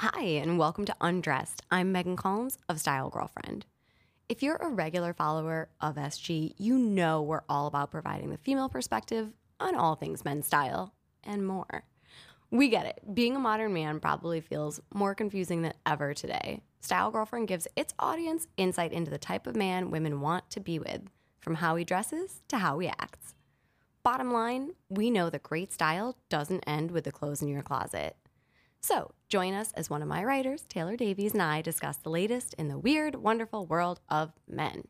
Hi, and welcome to Undressed. I'm Megan Collins of Style Girlfriend. If you're a regular follower of SG, you know we're all about providing the female perspective on all things men's style and more. We get it. Being a modern man probably feels more confusing than ever today. Style Girlfriend gives its audience insight into the type of man women want to be with, from how he dresses to how he acts. Bottom line, we know that great style doesn't end with the clothes in your closet. So, join us as one of my writers, Taylor Davies, and I discuss the latest in the weird, wonderful world of men.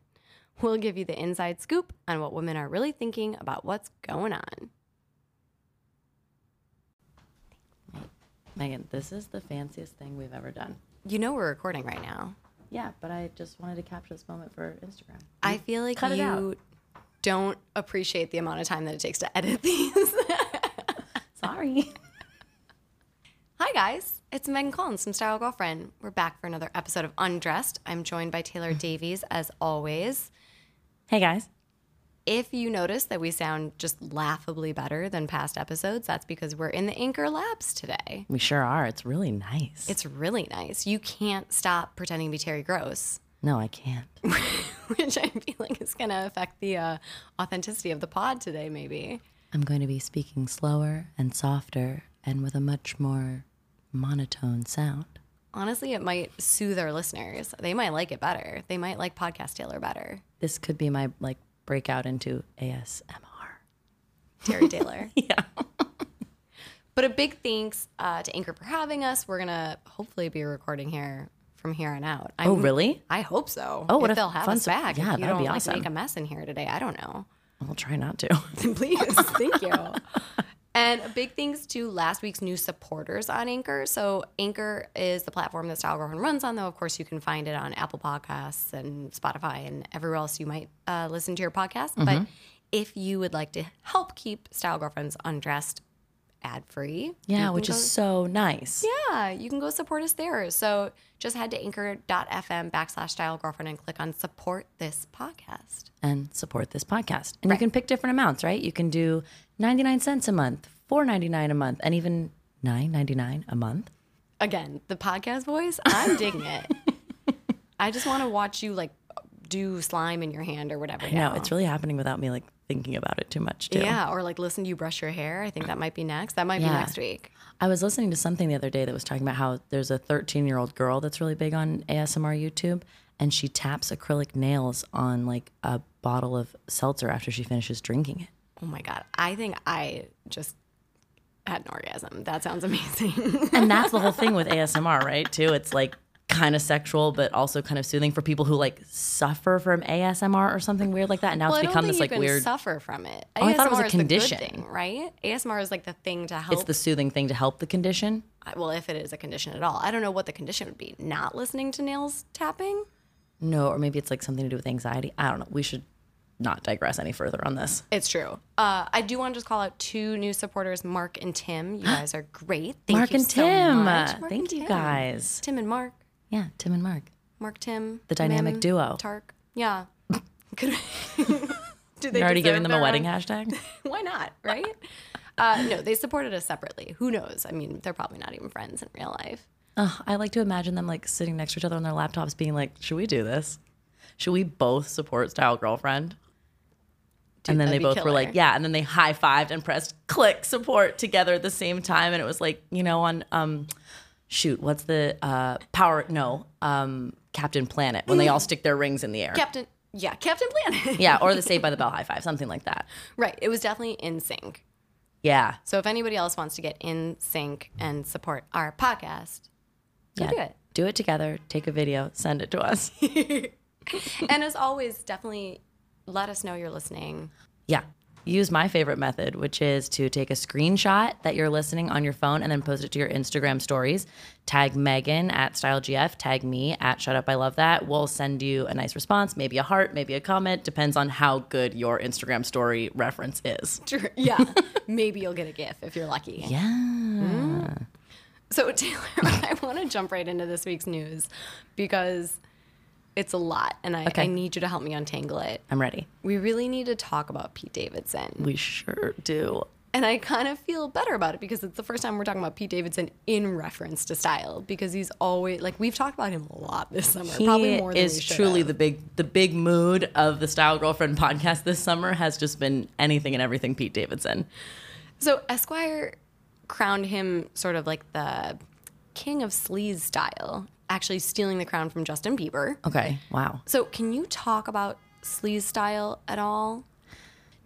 We'll give you the inside scoop on what women are really thinking about what's going on. Megan, this is the fanciest thing we've ever done. You know we're recording right now. Yeah, but I just wanted to capture this moment for Instagram. I feel like cut it you out. don't appreciate the amount of time that it takes to edit these. Sorry. Hi, guys. It's Megan Collins from Style Girlfriend. We're back for another episode of Undressed. I'm joined by Taylor Davies, as always. Hey guys. If you notice that we sound just laughably better than past episodes, that's because we're in the Anchor Labs today. We sure are. It's really nice. It's really nice. You can't stop pretending to be Terry Gross, no, I can't. which I feel like is going to affect the uh, authenticity of the pod today, maybe. I'm going to be speaking slower and softer and with a much more monotone sound. Honestly, it might soothe our listeners. They might like it better. They might like Podcast Taylor better. This could be my like breakout into ASMR. Terry Taylor. Yeah. But a big thanks uh, to Anchor for having us. We're gonna hopefully be recording here from here on out. Oh, I'm- really? I hope so. Oh, what if they'll have fun us back. yeah, if you that'd don't be like awesome. make a mess in here today. I don't know. I'll try not to. Please, thank you. And big thanks to last week's new supporters on Anchor. So Anchor is the platform that Style Girlfriend runs on, though of course you can find it on Apple Podcasts and Spotify and everywhere else you might uh, listen to your podcast. Mm-hmm. But if you would like to help keep Style Girlfriends undressed ad free, Yeah, which is so nice. yeah, you can go support us there. So just head to anchor.fm backslash style girlfriend and click on support this podcast. and support this podcast. And you can pick different amounts, right? You can do 99 cents a month, 4.99 a month, and even 9.99 a month. Again, the podcast voice, I'm digging it. I just want to watch you like do slime in your hand or whatever. No, now. it's really happening without me like thinking about it too much too. yeah, or like listen to you brush your hair. I think that might be next. That might be next week. I was listening to something the other day that was talking about how there's a 13 year old girl that's really big on ASMR YouTube, and she taps acrylic nails on like a bottle of seltzer after she finishes drinking it. Oh my god, I think I just had an orgasm. That sounds amazing. And that's the whole thing with ASMR, right? Too, it's like kind of sexual, but also kind of soothing for people who like suffer from ASMR or something weird like that. And now Well, it's become this you like can weird. suffer from it. Oh, I thought it was a ASMR is the good condition. thing, right? ASMR is like the thing to help. It's the soothing thing to help the condition. well, if it is a condition at all, I don't know what the condition would be. Not listening to nails tapping. No, or maybe it's like something to do with anxiety. I don't know. We should not digress any further on this. It's true. Uh, I do want to just call out two new supporters, Mark and Tim. You guys are great. Thank Mark you and so Tim. much. Mark Thank and you, Tim. guys. Tim and Mark. Yeah, Tim and Mark. Mark Tim. The dynamic Mim, duo. Tark. Yeah. Could- Do they You're already giving them a wedding hashtag? Why not? Right? uh, no, they supported us separately. Who knows? I mean, they're probably not even friends in real life. Oh, I like to imagine them like sitting next to each other on their laptops being like, should we do this? Should we both support Style Girlfriend? and then they both were like, yeah. And then they high fived and pressed click support together at the same time. And it was like, you know, on, um, shoot, what's the uh, power? No, um, Captain Planet when they all stick their rings in the air. Captain. Yeah, Captain Planet. yeah, or the Saved by the Bell high five, something like that. right. It was definitely in sync. Yeah. So if anybody else wants to get in sync and support our podcast, yeah. do it. Do it together. Take a video. Send it to us. And as always, definitely let us know you're listening. Yeah. Use my favorite method, which is to take a screenshot that you're listening on your phone and then post it to your Instagram stories. Tag Megan at StyleGF, tag me at Shut Up I Love That. We'll send you a nice response, maybe a heart, maybe a comment. Depends on how good your Instagram story reference is. True. Yeah. Maybe you'll get a GIF if you're lucky. Yeah. Mm. So, Taylor, I want to jump right into this week's news because it's a lot and I, Okay. I need you to help me untangle it. I'm ready. We really need to talk about Pete Davidson. We sure do. And I kind of feel better about it because it's the first time we're talking about Pete Davidson in reference to style because he's always like we've talked about him a lot this summer. He probably more than is truly have. the big the big mood of the Style Girlfriend podcast this summer has just been anything and everything Pete Davidson. So Esquire crowned him sort of like the king of sleaze style, actually stealing the crown from Justin Bieber. Okay, wow. So can you talk about sleaze style at all?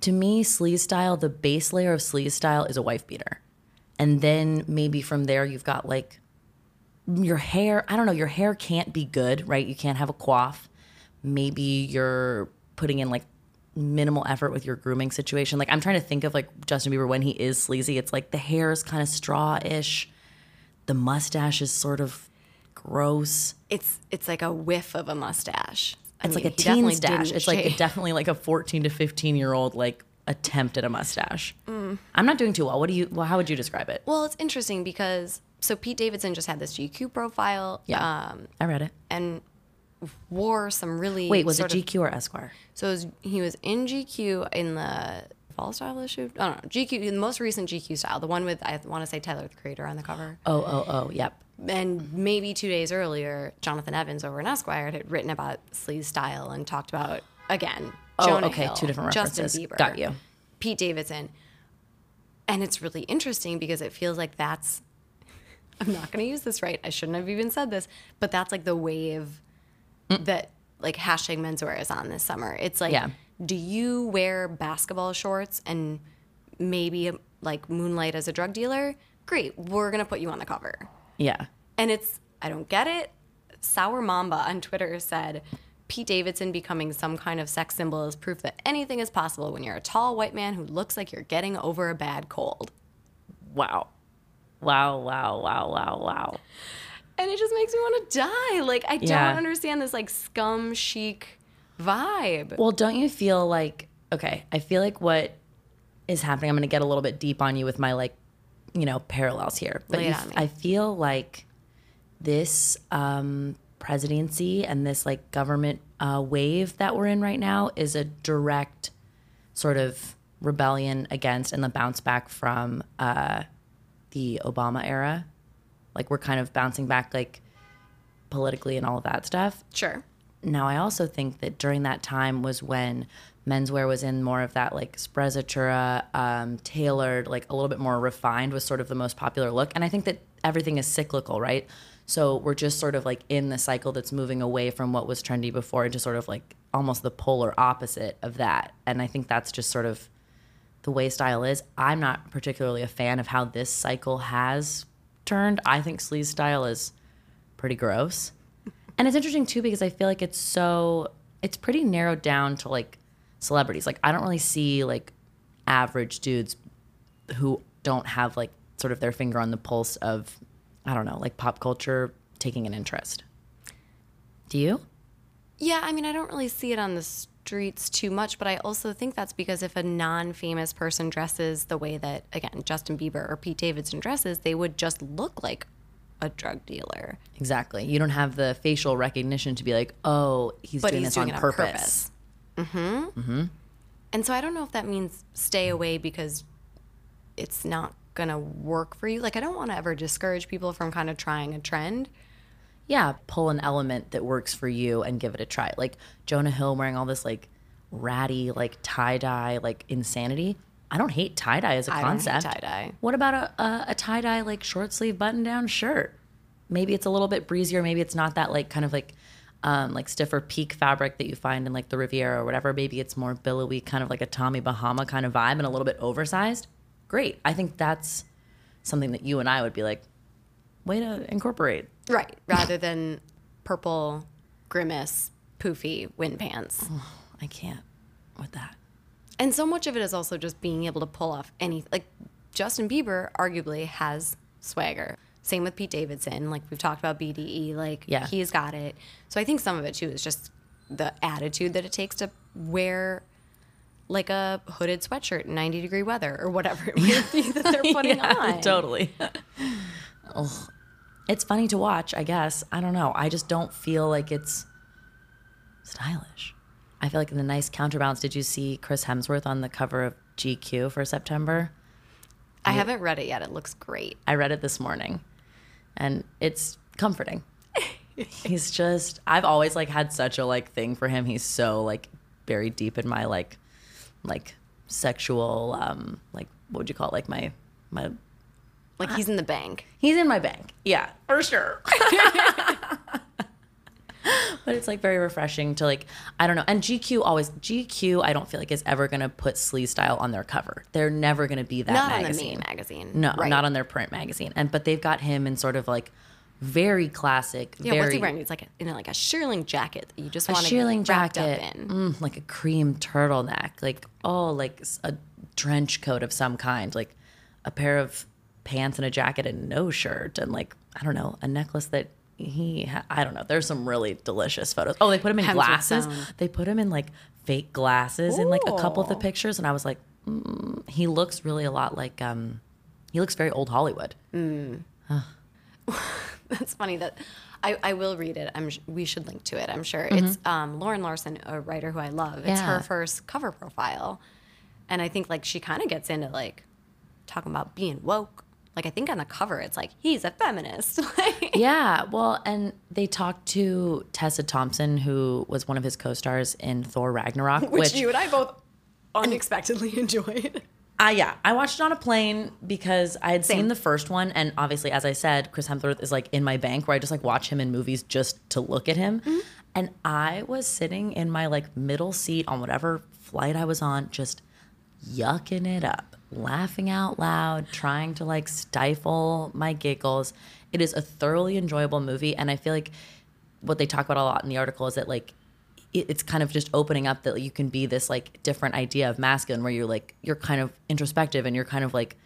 To me, sleaze style, the base layer of sleaze style is a wife beater. And then maybe from there you've got like your hair, I don't know, your hair can't be good, right? You can't have a coif. Maybe you're putting in like minimal effort with your grooming situation. Like I'm trying to think of like Justin Bieber when he is sleazy. It's like the hair is kind of straw-ish. The mustache is sort of gross. It's it's like a whiff of a mustache. I It's mean, like a teen didn't It's like definitely like a 14 to 15 year old like attempt at a mustache. Mm. I'm not doing too well. What do you? Well, how would you describe it? Well, it's interesting because so Pete Davidson just had this GQ profile, Yeah. um, I read it. and wore some really Wait, was it sort of- GQ or Esquire? So it was, he was in GQ in the fall style issue. I don't know GQ, the most recent GQ style, the one with I want to say Tyler the Creator on the cover. Oh, oh, oh, yep. And maybe two days earlier, Jonathan Evans over in Esquire had written about sleaze style and talked about again. Oh, Jonah okay, Hill, two different references. Justin. Bieber, Got you. Pete Davidson, and it's really interesting because it feels like that's. I'm not going to use this right. I shouldn't have even said this, but that's like the wave mm. that like hashtag menswear is on this summer. It's like, Yeah. do you wear basketball shorts and maybe like moonlight as a drug dealer? Great, we're gonna put you on the cover. Yeah. And it's, I don't get it. Sour Mamba on Twitter said, Pete Davidson becoming some kind of sex symbol is proof that anything is possible when you're a tall white man who looks like you're getting over a bad cold. Wow. Wow, wow, wow, wow, wow. And it just makes me want to die. Like, I Yeah. don't understand this like scum chic vibe. Well, don't you feel like okay, I feel like what is happening, I'm going to get a little bit deep on you with my like, you know, parallels here. But you-. I feel like this um presidency and this like government uh, wave that we're in right now is a direct sort of rebellion against and the bounce back from uh, the Obama era. Like we're kind of bouncing back like politically and all of that stuff. Sure. Now, I also think that during that time was when menswear was in more of that like sprezzatura, um, tailored, like a little bit more refined was sort of the most popular look. And I think that everything is cyclical, right? So we're just sort of like in the cycle that's moving away from what was trendy before into sort of like almost the polar opposite of that. And I think that's just sort of the way style is. I'm not particularly a fan of how this cycle has turned. I think sleaze style is pretty gross. And it's interesting too because I feel like it's so it's pretty narrowed down to like celebrities. Like I don't really see like average dudes who don't have like sort of their finger on the pulse of I don't know, like pop culture taking an interest. Do you? Yeah, I mean, I don't really see it on the streets too much, but I also think that's because if a non famous person dresses the way that, again, Justin Bieber or Pete Davidson dresses, they would just look like a drug dealer. Exactly. You don't have the facial recognition to be like, oh, he's But doing he's this doing on it on purpose. Purpose. And so I don't know if that means stay away because it's not going to work for you. Like, I don't want to ever discourage people from kind of trying a trend. yeah, pull an element that works for you and give it a try. Like Jonah Hill wearing all this like ratty, like tie dye, like insanity. I don't hate tie dye as a I concept. tie-dye. What about a, a, a tie dye like short sleeve button down shirt? Maybe it's a little bit breezier. Maybe it's not that like kind of like um, like stiffer peak fabric that you find in like the Riviera or whatever. Maybe it's more billowy, kind of like a Tommy Bahama kind of vibe and a little bit oversized. Great. I think that's something that you and I would be like, way to incorporate. Right. Rather than purple, grimace, poofy wind pants. I can't with that. And so much of it is also just being able to pull off any like Justin Bieber arguably has swagger. Same with Pete Davidson. Like we've talked about BDE, like Yeah. he's got it. So I think some of it too is just the attitude that it takes to wear like a hooded sweatshirt in 90 degree weather or whatever it may be that they're putting on. Totally. Ugh. It's funny to watch, I guess. I don't know. I just don't feel like it's stylish. I feel like in the nice counterbalance, did you see Chris Hemsworth on the cover of GQ for September? I haven't read it yet. It looks great. I read it this morning and it's comforting. he's just I've always like had such a like thing for him. He's so like very deep in my like like sexual um like what would you call it? like my my Like he's in the bank. he's in my bank. Yeah, for sure. but it's like very refreshing to like I don't know. And GQ always GQ I don't feel like is ever gonna put sleaze style on their cover. They're never gonna be that Not on the magazine. main magazine. No, Right. not on their print magazine. And but they've got him in sort of like very classic, Yeah, very what's he wearing? He's like a, in like a shearling jacket that you just want to shearling get wrapped jacket, up in. mm, like a cream turtleneck, like oh, like a trench coat of some kind, like a pair of pants and a jacket and no shirt, and like I don't know, a necklace that he ha- I don't know. There's some really delicious photos. Oh, they put him in glasses. sound. They put him in like fake glasses in like a couple of the pictures, and I was like, mm, he looks really a lot like um, he looks very old Hollywood. That's funny that I, I will read it. I'm we should link to it. I'm sure it's um, Lauren Larson, a writer who I love. It's Mm-hmm. Yeah. her first cover profile, and I think like she kind of gets into like talking about being woke. Like I think on the cover it's like he's a feminist. Yeah, well, and they talked to Tessa Thompson, who was one of his co-stars in Thor Ragnarok, which, which, you and I both unexpectedly enjoyed. I yeah, I watched it on a plane because I had Same. seen the first one, and obviously, as I said, Chris Hemsworth is like in my bank where I just like watch him in movies just to look at him, Mm-hmm. and I was sitting in my like middle seat on whatever flight I was on, just yucking it up, laughing out loud, trying to like stifle my giggles. It is a thoroughly enjoyable movie, and I feel like what they talk about a lot in the article is that like it- it's kind of just opening up that you can be this like different idea of masculine where you're like you're kind of introspective and you're kind of like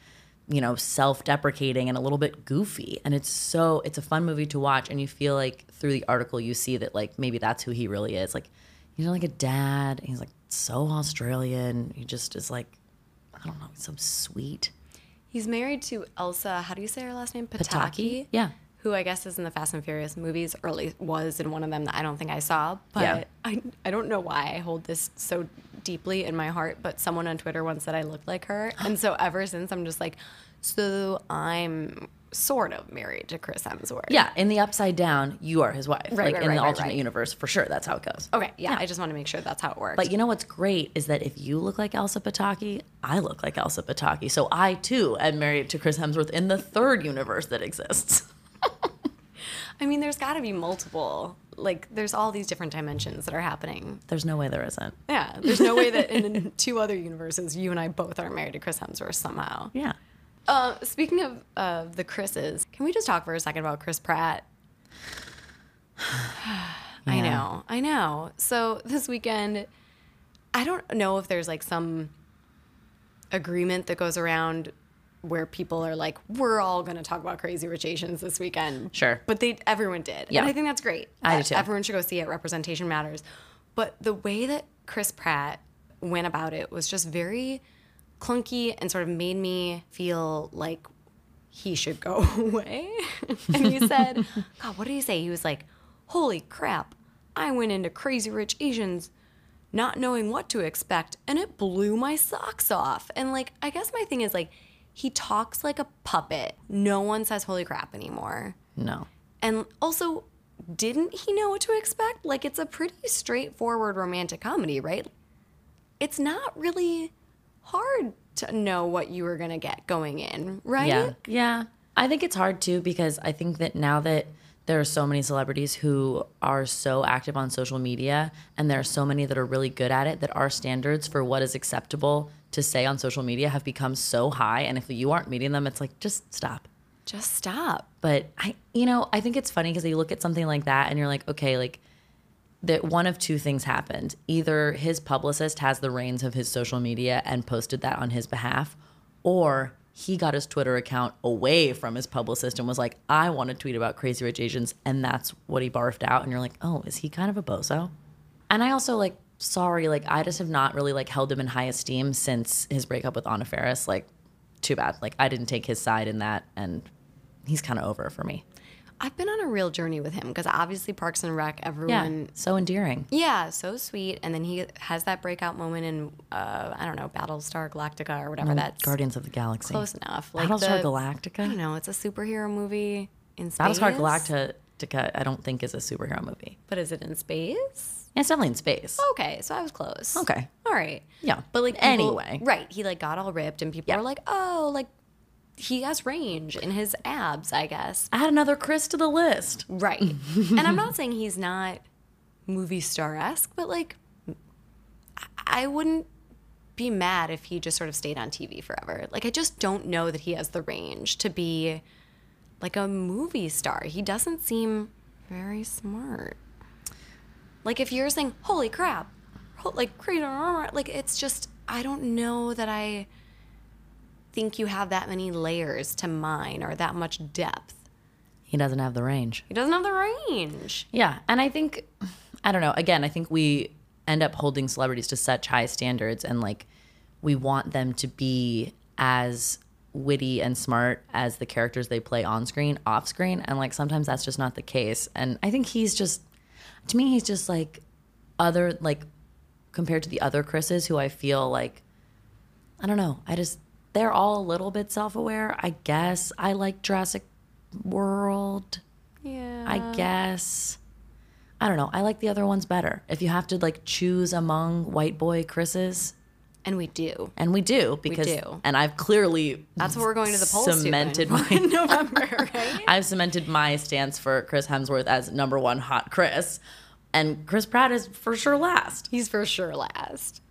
you know self-deprecating and a little bit goofy. And it's so it's a fun movie to watch and you feel like through the article you see that like maybe that's who he really is. Like he's like a dad he's like so australian. He just is like i don't know so sweet He's married to Elsa. How do you say her last name? Pataky. Pataky? Yeah. Who I guess is in the Fast and Furious movies, or at least was in one of them that I don't think I saw. But Yeah. I, I don't know why I hold this so deeply in my heart. But someone on Twitter once said I looked like her, and so ever since I'm just like, so I'm sort of married to Chris Hemsworth. yeah in the upside down you are his wife Right, like right, in right, the alternate universe for sure that's how it goes Okay. Yeah. I just want to make sure that's how it works. But you know what's great is that if you look like Elsa Pataky, I look like Elsa Pataky. So I too am married to Chris Hemsworth in the third universe that exists. I mean, there's got to be multiple. Like, there's all these different dimensions that are happening. There's no way there isn't. Yeah. There's no way that in two other universes, you and I both are married to Chris Hemsworth somehow. Yeah. Uh, speaking of uh, the Chris's, can we just talk for a second about Chris Pratt? I Yeah. know, I know. So this weekend, I don't know if there's like some agreement that goes around where people are like, "We're all going to talk about Crazy Rich Asians this weekend." Sure. but they everyone did, Yeah. and I think that's great. I do too. Everyone should go see it. Representation matters. But the way that Chris Pratt went about it was just very clunky and sort of made me feel like he should go away. and he said, God, what did he say? He was like, Holy crap, I went into Crazy Rich Asians not knowing what to expect, and it blew my socks off. And like, I guess my thing is like, he talks like a puppet. No one says holy crap anymore. No. And also, didn't he know what to expect? Like, it's a pretty straightforward romantic comedy, right? It's not really hard to know what you were going to get going in, right? Yeah. Yeah. I think it's hard too because I think that now that there are so many celebrities who are so active on social media and there are so many that are really good at it that our standards for what is acceptable to say on social media have become so high and if you aren't meeting them it's like just stop. Just stop. But I, you know, I think it's funny because you look at something like that and you're like, okay, like that one of two things happened. Either his publicist has the reins of his social media and posted that on his behalf, or he got his Twitter account away from his publicist and was like, I want to tweet about Crazy Rich Asians. And that's what he barfed out. And you're like, oh, is he kind of a bozo? And I also like, sorry, like I just have not really like held him in high esteem since his breakup with Anna Faris. Like, too bad. Like I didn't take his side in that, and he's kind of over for me. I've been on a real journey with him because obviously Parks and Rec, Yeah, everyone. so endearing. Yeah. so sweet. And then he has that breakout moment in, uh, I don't know, Battlestar Galactica or whatever. That's Guardians of the Galaxy. close enough. Like Battlestar the- Galactica? I don't know. It's a superhero movie in space. Battlestar Galactica, I don't think is a superhero movie. But is it in space? Yeah, it's definitely in space. Okay, so I was close. Okay. All right. Yeah. But like people- Anyway. right? He like got all ripped, and people Yeah. are like, "Oh, like he has range in his abs." I guess. Add another Chris to the list. Right. and I'm not saying he's not movie star esque, but like, I- I wouldn't be mad if he just sort of stayed on TV forever. Like, I just don't know that he has the range to be like a movie star. He doesn't seem very smart. Like, if you're saying, holy crap, like, crazy, like, it's just, I don't know that I think you have that many layers to mine or that much depth. He doesn't have the range. He doesn't have the range. Yeah, and I think I don't know. Again, I think we end up holding celebrities to such high standards, and like we want them to be as witty and smart as the characters they play on screen, off screen, and like sometimes that's just not the case. And I think he's just, to me, he's just like other like compared to the other Chris's who I feel like I don't know. I just they're all a little bit self-aware. I guess I like Jurassic World. Yeah. I guess. I don't know. I like the other ones better. If you have to like choose among white boy Chris's, and we do. and we do because do. and I've clearly That's what we're going to the polls cemented my in November, right? I've cemented my stance for Chris Hemsworth as number one hot Chris, and Chris Pratt is for sure last. He's for sure last.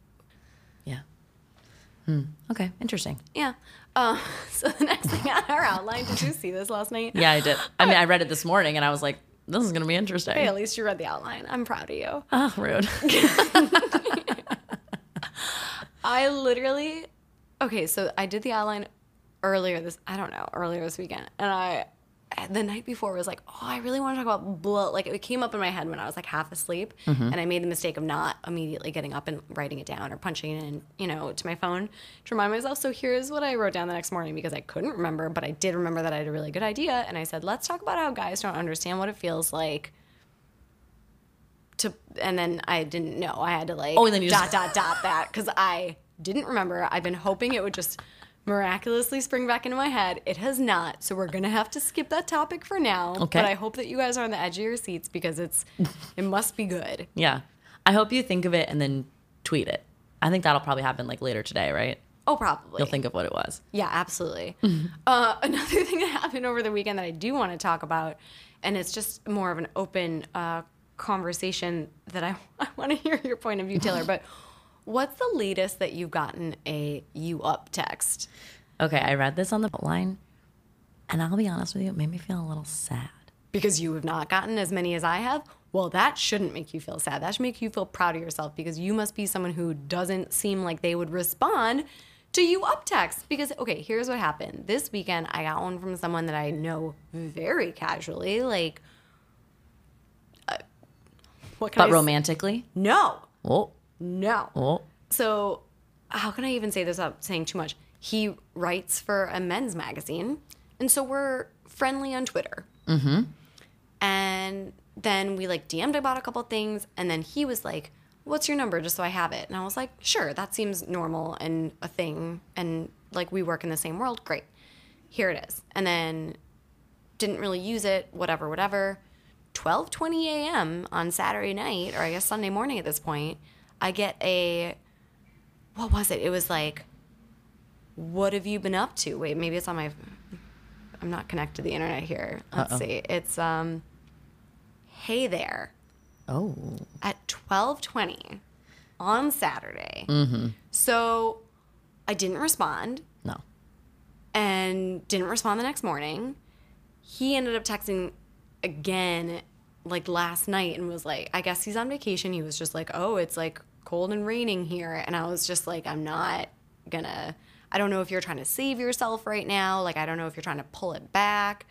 Hmm. Okay. Interesting. Yeah. Uh, so the next thing on our outline, did you see this last night? Yeah, I did. I mean, I read it this morning, and I was like, "This is gonna be interesting." Hey, at least you read the outline. I'm proud of you. Oh, rude. I literally, okay, so I did the outline earlier this, I don't know, earlier this weekend. And I, the night before was like, oh, I really want to talk about blah. Like it came up in my head when I was like half asleep. Mm-hmm. And I made the mistake of not immediately getting up and writing it down or punching it in, you know, to my phone to remind myself. So here's what I wrote down the next morning because I couldn't remember, but I did remember that I had a really good idea. And I said, let's talk about how guys don't understand what it feels like to and then I didn't know. I had to like Oh, and then you dot just- dot dot that because I didn't remember. I've been hoping it would just miraculously spring back into my head. It has not. So we're gonna have to skip that topic for now. Okay. But I hope that you guys are on the edge of your seats because it's it must be good. yeah. I hope you think of it and then tweet it. I think that'll probably happen like later today, right? Oh, probably. You'll think of what it was. Yeah, absolutely. Uh, another thing that happened over the weekend that I do want to talk about, and it's just more of an open uh, conversation that I, I want to hear your point of view, Taylor. But what's the latest that you've gotten a you up text? Okay, I read this on the line, and I'll be honest with you, it made me feel a little sad. Because you have not gotten as many as I have? Well, that shouldn't make you feel sad. That should make you feel proud of yourself because you must be someone who doesn't seem like they would respond to you up text. Because, okay, here's what happened. This weekend, I got one from someone that I know very casually. Like, uh, what But romantically? No, Oh, no. oh. So, how can I even say this without saying too much? He writes for a men's magazine, and so we're friendly on Twitter. Mm-hmm. And then we like DM'd about a couple things, and then he was like, "What's your number?" Just so I have it. And I was like, "Sure, that seems normal and a thing, and like we work in the same world. Great, here it is." And then didn't really use it. Whatever, whatever. 12:20 a.m. on Saturday night, or I guess Sunday morning at this point, I get a what was it? It was like, what have you been up to? Wait, maybe it's on my. I'm not connected to the internet here. Let's Uh-oh. see. It's um. Hey there, Oh. at 12:20 on Saturday. Mm-hmm. So, I didn't respond No. and didn't respond the next morning. He ended up texting again like last night and was like, I guess he's on vacation. He was just like, oh, it's like cold and raining here. And I was just like, I'm not gonna, I don't know if you're trying to save yourself right now. Like, I don't know if you're trying to pull it back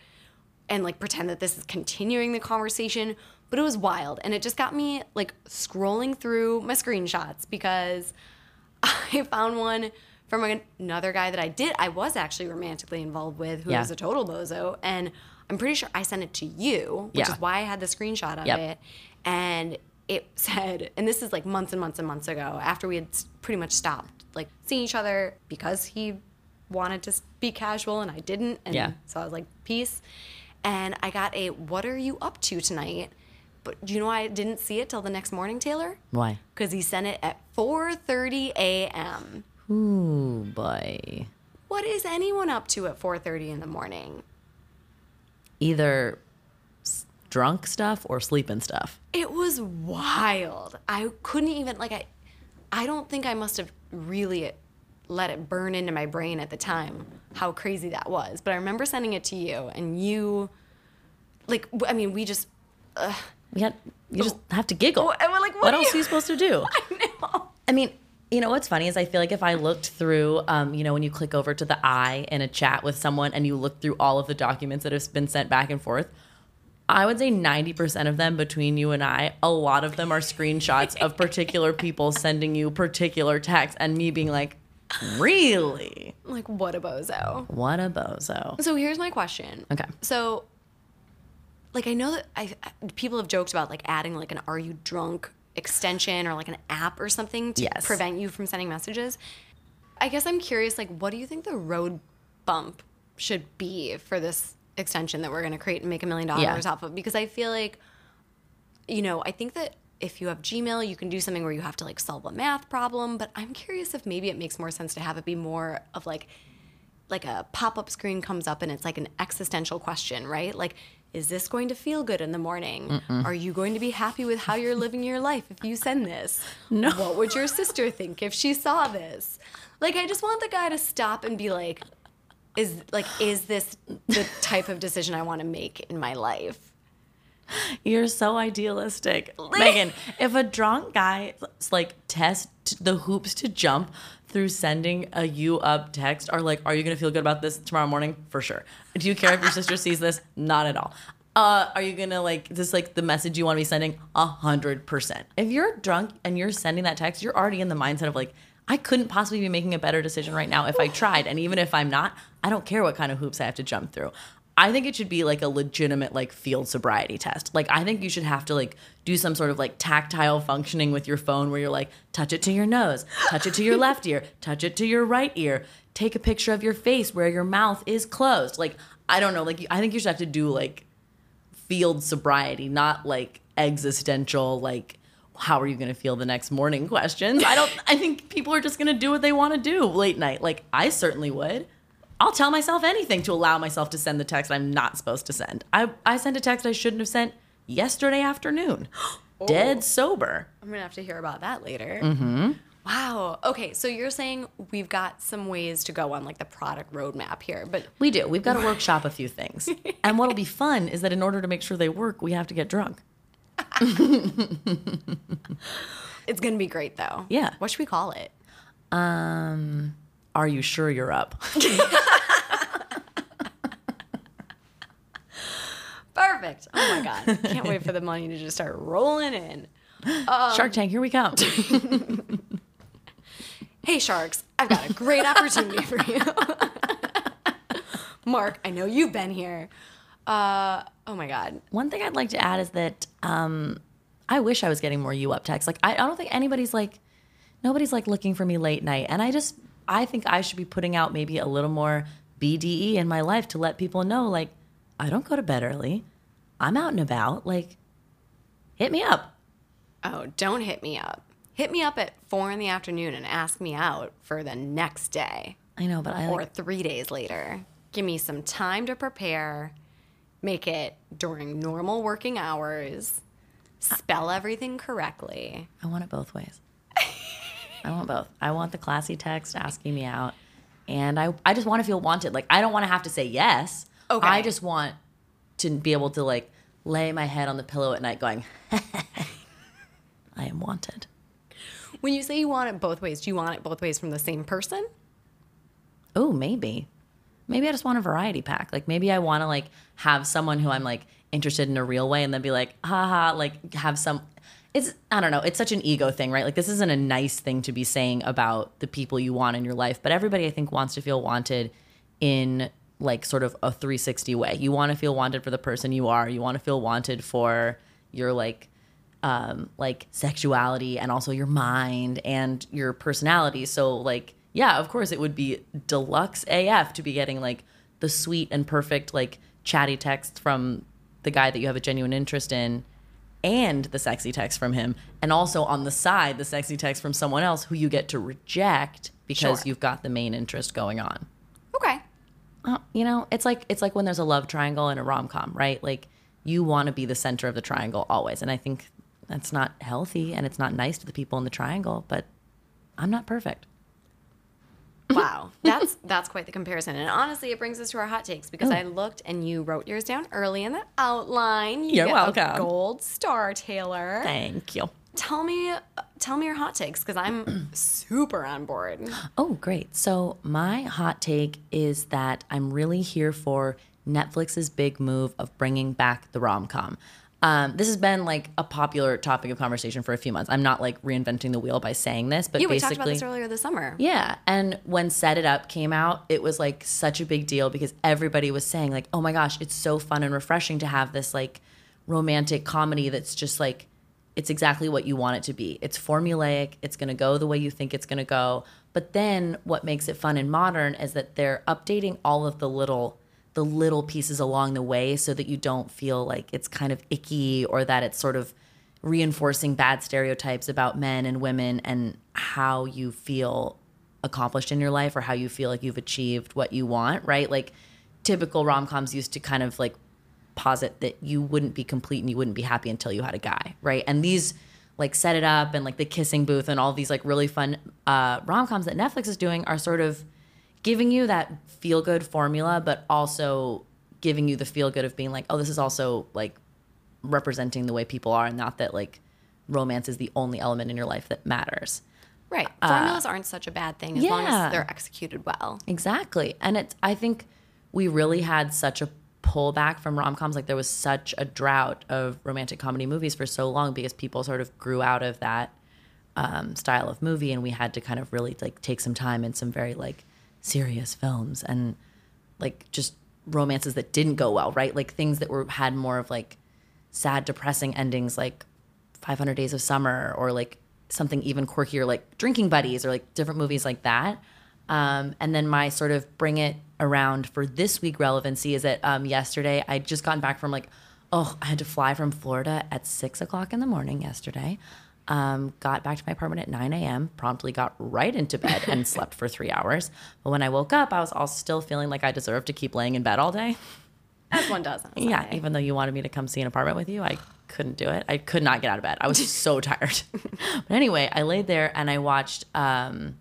and like pretend that this is continuing the conversation. But it was wild. And it just got me like scrolling through my screenshots because I found one from another guy that I did, I was actually romantically involved with, who Yeah. was a total bozo. And I'm pretty sure I sent it to you, which Yeah. is why I had the screenshot of Yep. it. And it said, and this is like months and months and months ago, after we had pretty much stopped like seeing each other because he wanted to be casual and I didn't. And Yeah. so I was like, peace. And I got a, what are you up to tonight? But do you know why I didn't see it till the next morning, Taylor? Why? Because he sent it at 4:30 a.m. Ooh, boy. What is anyone up to at 4:30 in the morning? Either drunk stuff or sleeping stuff. It was wild. I couldn't even like I I don't think I must have really let it burn into my brain at the time how crazy that was. But I remember sending it to you and you like I mean, we just We had you oh. just have to giggle. Oh, and we're like, what what else you- are you supposed to do? I know. I mean, you know what's funny is I feel like if I looked through, um, you know, when you click over to the I in a chat with someone and you look through all of the documents that have been sent back and forth, I would say 90% of them between you and I, a lot of them are screenshots of particular people sending you particular texts and me being like, really? Like what a bozo. What a bozo. So here's my question. Okay. So, like, I know that I people have joked about like adding like an "Are you drunk?" Extension or like an app or something to Yes. prevent you from sending messages. I guess I'm curious, like, what do you think the road bump should be for this extension that we're going to create and make a million Yeah. dollars off of? Because I feel like, you know, I think that if you have Gmail, you can do something where you have to like solve a math problem. But I'm curious if maybe it makes more sense to have it be more of like like a pop-up screen comes up and it's like an existential question, right? Like is this going to feel good in the morning? Are you going to be happy with how you're living your life if you send this? No. What would your sister think if she saw this? Like I just want the guy to stop and be like is like is this the type of decision I want to make in my life? You're so idealistic. Megan, if a drunk guy like test the hoops to jump through sending a you up text are like, are you gonna feel good about this tomorrow morning? For sure. Do you care if your sister sees this? Not at all. Uh, are you gonna like this like the message you want to be sending? A hundred percent. If you're drunk and you're sending that text, you're already in the mindset of like, I couldn't possibly be making a better decision right now if I tried. And even if I'm not, I don't care what kind of hoops I have to jump through. I think it should be like a legitimate like field sobriety test. Like I think you should have to like do some sort of like tactile functioning with your phone where you're like touch it to your nose, touch it to your left ear, touch it to your right ear, take a picture of your face where your mouth is closed. Like I don't know, like I think you should have to do like field sobriety, not like existential like how are you going to feel the next morning questions. I don't I think people are just going to do what they want to do late night. Like I certainly would. I'll tell myself anything to allow myself to send the text I'm not supposed to send. I I sent a text I shouldn't have sent yesterday afternoon. Dead sober. I'm gonna have to hear about that later. Mm-hmm. Wow. Okay, so you're saying we've got some ways to go on like the product roadmap here, but We do. We've got to workshop a few things. And what'll be fun is that in order to make sure they work, we have to get drunk. it's gonna be great though. Yeah. What should we call it? Um, are you sure you're up? Perfect. Oh my god. Can't wait for the money to just start rolling in. Shark Tank, here we come. Hey sharks, I've got a great opportunity for you. Mark, I know you've been here. Uh, oh my god. One thing I'd like to add is that um, I wish I was getting more you up texts. Like I, I don't think anybody's like nobody's like looking for me late night, and I just I think I should be putting out maybe a little more BDE in my life to let people know like I don't go to bed early. I'm out and about. Like hit me up. Oh, don't hit me up. Hit me up at four in the afternoon and ask me out for the next day I know, but I or like three days later. Give me some time to prepare. Make it during normal working hours. Spell everything correctly. I want it both ways. I want both. I want the classy text asking me out, and I I just want to feel wanted. Like I don't want to have to say yes. Okay. I just want to be able to like lay my head on the pillow at night, going, "I am wanted." When you say you want it both ways, do you want it both ways from the same person? Oh, maybe. Maybe I just want a variety pack. Like maybe I want to like have someone who I'm like interested in a real way and then be like, haha, like have some it's I don't know, it's such an ego thing, right? Like this isn't a nice thing to be saying about the people you want in your life, but everybody I think wants to feel wanted in like sort of a 360 way. You want to feel wanted for the person you are. You want to feel wanted for your like um like sexuality and also your mind and your personality. So like yeah, of course it would be deluxe AF to be getting like the sweet and perfect like chatty text from the guy that you have a genuine interest in and the sexy text from him and also on the side the sexy text from someone else who you get to reject because Sure. you've got the main interest going on Okay. uh, you know it's like it's like when there's a love triangle in a rom-com right like you want to be the center of the triangle always and i think that's not healthy and it's not nice to the people in the triangle but i'm not perfect Wow, that's that's quite the comparison. And honestly, it brings us to our hot takes because oh. I looked and you wrote yours down early in the outline. You You're welcome. A gold star, Taylor. thank you Tell me, tell me your hot takes because I'm super on board. Oh, great. So, my hot take is that I'm really here for Netflix's big move of bringing back the rom com. Um, this has been like a popular topic of conversation for a few months. I'm not like reinventing the wheel by saying this, but Yeah, we talked about this earlier this summer. yeah. And when Set It Up came out, it was like such a big deal because everybody was saying, like, oh my gosh, it's so fun and refreshing to have this like romantic comedy that's just like, it's exactly what you want it to be. It's formulaic, it's gonna go the way you think it's gonna go. But then what makes it fun and modern is that they're updating all of the little the little pieces along the way so that you don't feel like it's kind of icky or that it's sort of reinforcing bad stereotypes about men and women and how you feel accomplished in your life or how you feel like you've achieved what you want, right? Like typical rom-coms used to kind of like posit that you wouldn't be complete and you wouldn't be happy until you had a guy, right? And these like set it up and like the kissing booth and all these like really fun uh, rom-coms that Netflix is doing are sort of giving you that feel good formula, but also giving you the feel good of being like, oh, this is also like representing the way people are, and not that like romance is the only element in your life that matters. Right. Formulas aren't such a bad thing as long as they're executed well. Exactly. And it's I think we really had such a pullback from rom-coms like there was such a drought of romantic comedy movies for so long because people sort of grew out of that um, style of movie and we had to kind of really like take some time in some very like serious films and like just romances that didn't go well, right? Like things that were had more of like sad, depressing endings, like 500 Days of Summer, or like something even quirkier, like Drinking Buddies, or like different movies like that. Um, and then my sort of bring it around for this week relevancy is that um, yesterday I just gotten back from like, oh, I had to fly from Florida at six o'clock in the morning yesterday. Um, got back to my apartment at 9 a.m., promptly got right into bed and slept for three hours. But when I woke up, I was all still feeling like I deserved to keep laying in bed all day. As one does. Yeah, Sunday. even though you wanted me to come see an apartment with you, I couldn't do it. I could not get out of bed. I was so tired. but anyway, I laid there and I watched um,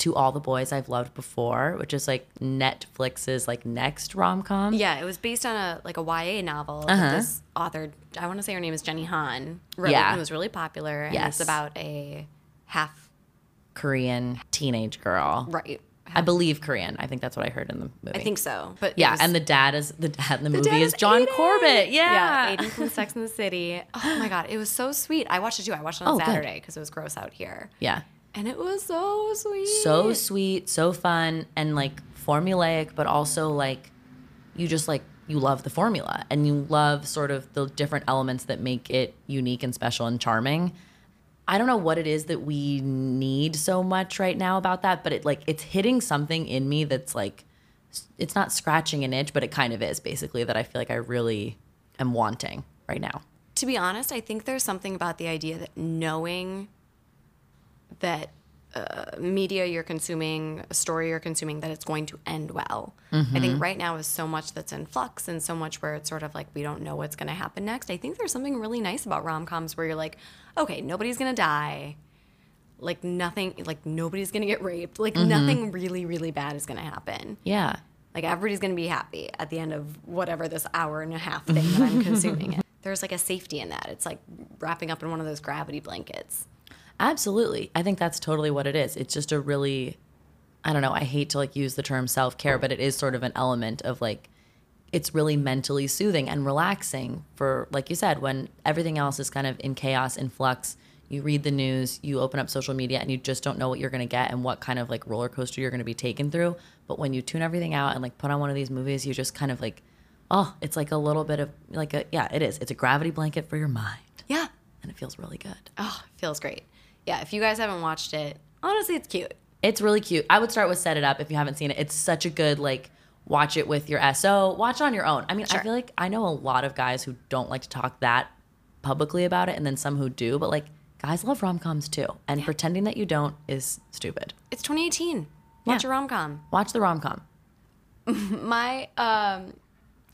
To All the Boys I've Loved Before, which is like Netflix's like next rom com. Yeah, it was based on a like a YA novel Uh-huh. that this author, I want to say her name is Jenny Han, wrote. Yeah. It was really popular. And Yes. it's about a half, Korean teenage girl. right. I believe Korean. I think that's what I heard in the movie. I think so. But Yeah, was- and the dad is the dad in the, movie dad is is John Aiden. Corbett. yeah, Yeah. Aiden from Sex in the City. Oh my God, it was so sweet. I watched it too. I watched it on Oh. Saturday because it was gross out here. yeah. And it was so sweet. so sweet, so fun, and like formulaic, but also like you just like you love the formula and you love sort of the different elements that make it unique and special and charming. I don't know what it is that we need so much right now about that, but it like it's hitting something in me that's like it's not scratching an itch, but it kind of is basically that I feel like I really am wanting right now. to be honest, I think there's something about the idea that knowing that uh, media you're consuming, a story you're consuming, that it's going to end well. I think right now is so much that's in flux and so much where it's sort of like we don't know what's going to happen next. I think there's something really nice about rom coms where you're like, okay, nobody's going to die. Like nothing, like nobody's going to get raped. Like nothing really, really bad is going to happen. Yeah. Like everybody's gonna be happy at the end of whatever this hour and a half thing that I'm consuming. it. There's like a safety in that. It's like wrapping up in one of those gravity blankets. Absolutely. I think that's totally what it is. It's just a really I don't know, I hate to like use the term self-care, but it is sort of an element of like it's really mentally soothing and relaxing for like you said when everything else is kind of in chaos in flux. You read the news, you open up social media and you just don't know what you're going to get and what kind of like roller coaster you're going to be taken through. But when you tune everything out and like put on one of these movies, you just kind of like, oh, it's like a little bit of like a yeah, it is. It's a gravity blanket for your mind, Yeah. and it feels really good. Oh, it feels great. Yeah, if you guys haven't watched it, honestly, it's cute. It's really cute. I would start with Set It Up if you haven't seen it. It's such a good like watch it with your SO, watch on your own. I mean, I feel like I know a lot of guys who don't like to talk that publicly about it and then some who do, but like guys love rom-coms too. And pretending that you don't is stupid. It's 2018. Watch Yeah. a rom com. Watch the rom-com. My um,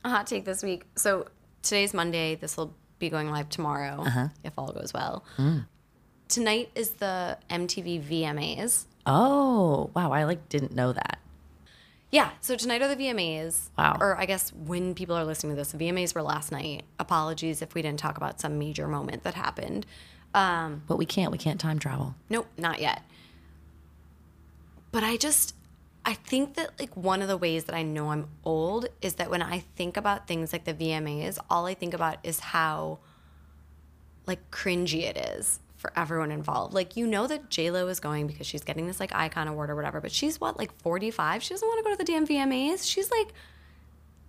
hot take this week. So today's Monday. This will be going live tomorrow if all goes well. Tonight is the MTV VMAs. Oh, wow, I like didn't know that. Yeah, so tonight are the VMAs. Wow. Or I guess when people are listening to this, the VMAs were last night. Apologies if we didn't talk about some major moment that happened. Um, But we can't we can't time travel. Nope, not yet. But I just I think that like one of the ways that I know I'm old is that when I think about things like the VMAs, all I think about is how like cringy it is for everyone involved. Like you know that J Lo is going because she's getting this like icon award or whatever, but she's what like 45. She doesn't want to go to the damn VMAs. She's like,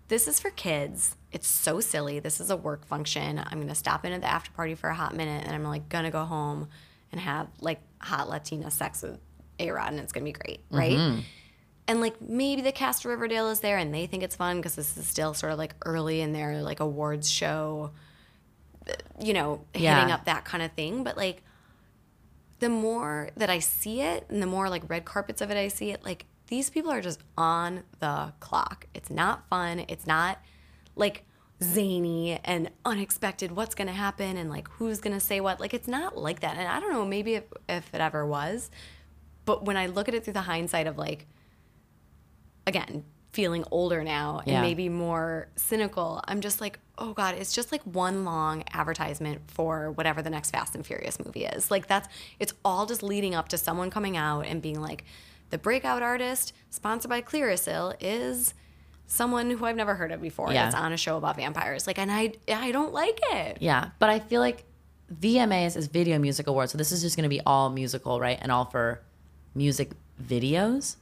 this is for kids. It's so silly. This is a work function. I'm gonna stop in at the after party for a hot minute, and I'm like gonna go home and have like hot Latina sex with A Rod, and it's gonna be great, right? Mm-hmm. And like maybe the cast of Riverdale is there, and they think it's fun because this is still sort of like early in their like awards show, you know, hitting Yeah. up that kind of thing. But like the more that I see it and the more like red carpets of it I see it, like these people are just on the clock. It's not fun. It's not like zany and unexpected what's going to happen and like who's going to say what. Like it's not like that. And I don't know, maybe if, if it ever was. But when I look at it through the hindsight of like, again, feeling older now and Yeah. maybe more cynical, I'm just like, oh God, it's just like one long advertisement for whatever the next Fast and Furious movie is. Like that's it's all just leading up to someone coming out and being like, the breakout artist sponsored by Clearasil is someone who I've never heard of before Yeah. that's on a show about vampires. Like and I I don't like it. Yeah, but I feel like VMAs is Video Music Awards, so this is just going to be all musical, right? And all for music videos.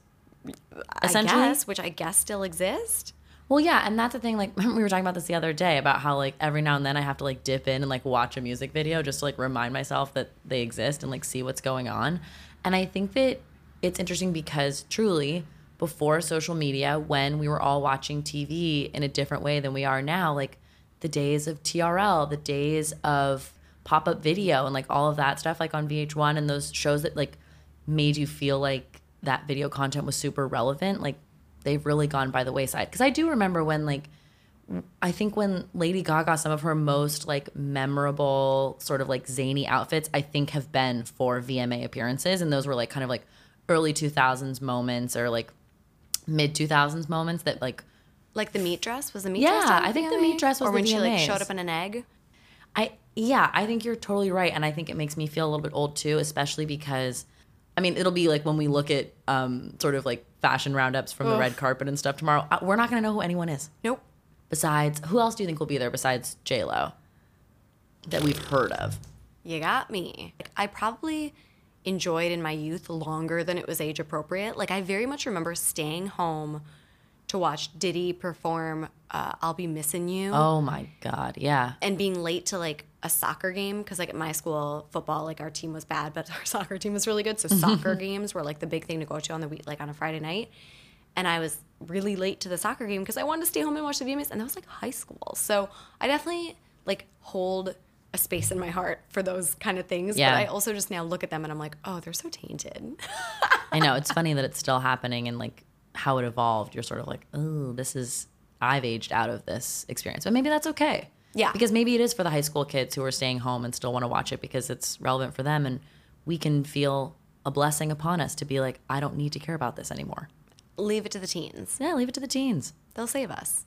Essentially, I guess, which I guess still exist. Well, yeah, and that's the thing. Like we were talking about this the other day about how like every now and then I have to like dip in and like watch a music video just to like remind myself that they exist and like see what's going on. And I think that it's interesting because truly before social media, when we were all watching TV in a different way than we are now, like the days of TRL, the days of pop up video, and like all of that stuff, like on VH1 and those shows that like made you feel like that video content was super relevant, like they've really gone by the wayside. Because I do remember when like I think when Lady Gaga, some of her most like memorable sort of like zany outfits, I think have been for VMA appearances, and those were like kind of like early two thousands moments or like mid two thousands moments that like Like the meat dress was the meat Yeah, dress. on I think the meat dress was or when the she like showed up in an egg. I yeah, I think you're totally right, and I think it makes me feel a little bit old too, especially because, I mean, it'll be like when we look at um, sort of like fashion roundups from the red carpet and stuff tomorrow. uh, We're not gonna know who anyone is. Nope. Besides, who else do you think will be there besides J Lo that we've heard of? You got me. Like, I probably enjoyed in my youth longer than it was age appropriate. Like I very much remember staying home to watch Diddy perform uh, "I'll Be Missing You" Oh my God, yeah. and being late to like a soccer game because like at my school football like our team was bad but our soccer team was really good. So mm-hmm. soccer games were like the big thing to go to on the week like on a friday night. And i was really late to the soccer game because i wanted to stay home and watch the vms and that was like high school. So i definitely like hold a space in my heart for those kind of things Yeah. but i also just now look at them and i'm like oh they're so tainted. I know. It's funny that it's still happening and like how it evolved. You're sort of like, oh, this is I've aged out of this experience, but maybe that's okay. Yeah. because maybe it is for the high school kids who are staying home and still want to watch it because it's relevant for them, and we can feel a blessing upon us to be like, I don't need to care about this anymore. leave it to the teens Yeah, leave it to the teens. they'll save us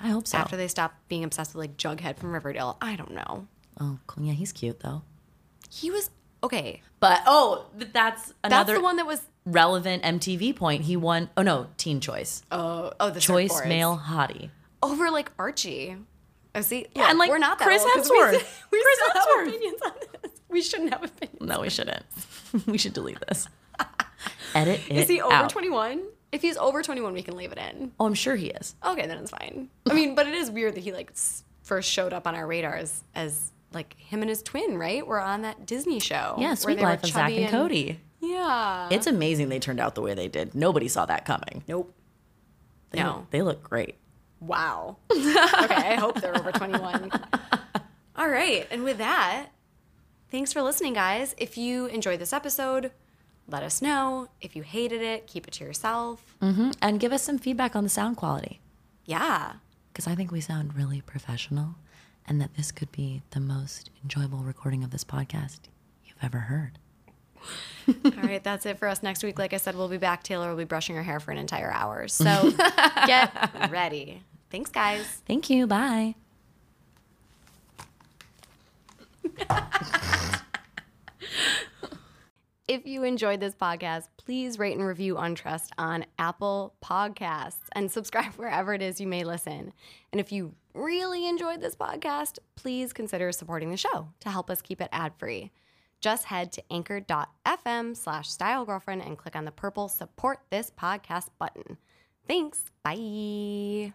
I hope so. after they stop being obsessed with like jughead from riverdale i don't know oh, cool. yeah, he's cute though. he was okay But oh, th- that's that's the one that was relevant MTV point. He won. Oh no, Teen Choice. oh oh the Choice surfboards. male hottie. over like Archie. Oh, see, Yeah, and, like, we're not that Chris old 'cause we- Hemsworth. We, Chris Hemsworth. have opinions on this. We shouldn't have opinions. No, we shouldn't. we should delete this. Edit it Is he over twenty one? If he's over 21, we can leave it in. Oh, I'm sure he is. Okay, then it's fine. I mean, but it is weird that he like first showed up on our radar as, like him and his twin, right? Were on that Disney show. Yeah, Suite Life of Zack chubby and Cody. Yeah. It's amazing they turned out the way they did. Nobody saw that coming. nope. They No. look, they look great. Wow. okay, I hope they're over 21. All right, and with that, thanks for listening, guys. If you enjoyed this episode, let us know. If you hated it, keep it to yourself. hmm And give us some feedback on the sound quality. Yeah. because I think we sound really professional and that this could be the most enjoyable recording of this podcast you've ever heard. All right, that's it for us next week. Like I said, we'll be back. Taylor will be brushing her hair for an entire hour. So get ready. Thanks, guys. Thank you. Bye. If you enjoyed this podcast, please rate and review Untrust on Apple Podcasts and subscribe wherever it is you may listen. And if you really enjoyed this podcast, please consider supporting the show to help us keep it ad free. Just head to anchor.fm slash style girlfriend and click on the purple support this podcast button. Thanks. Bye.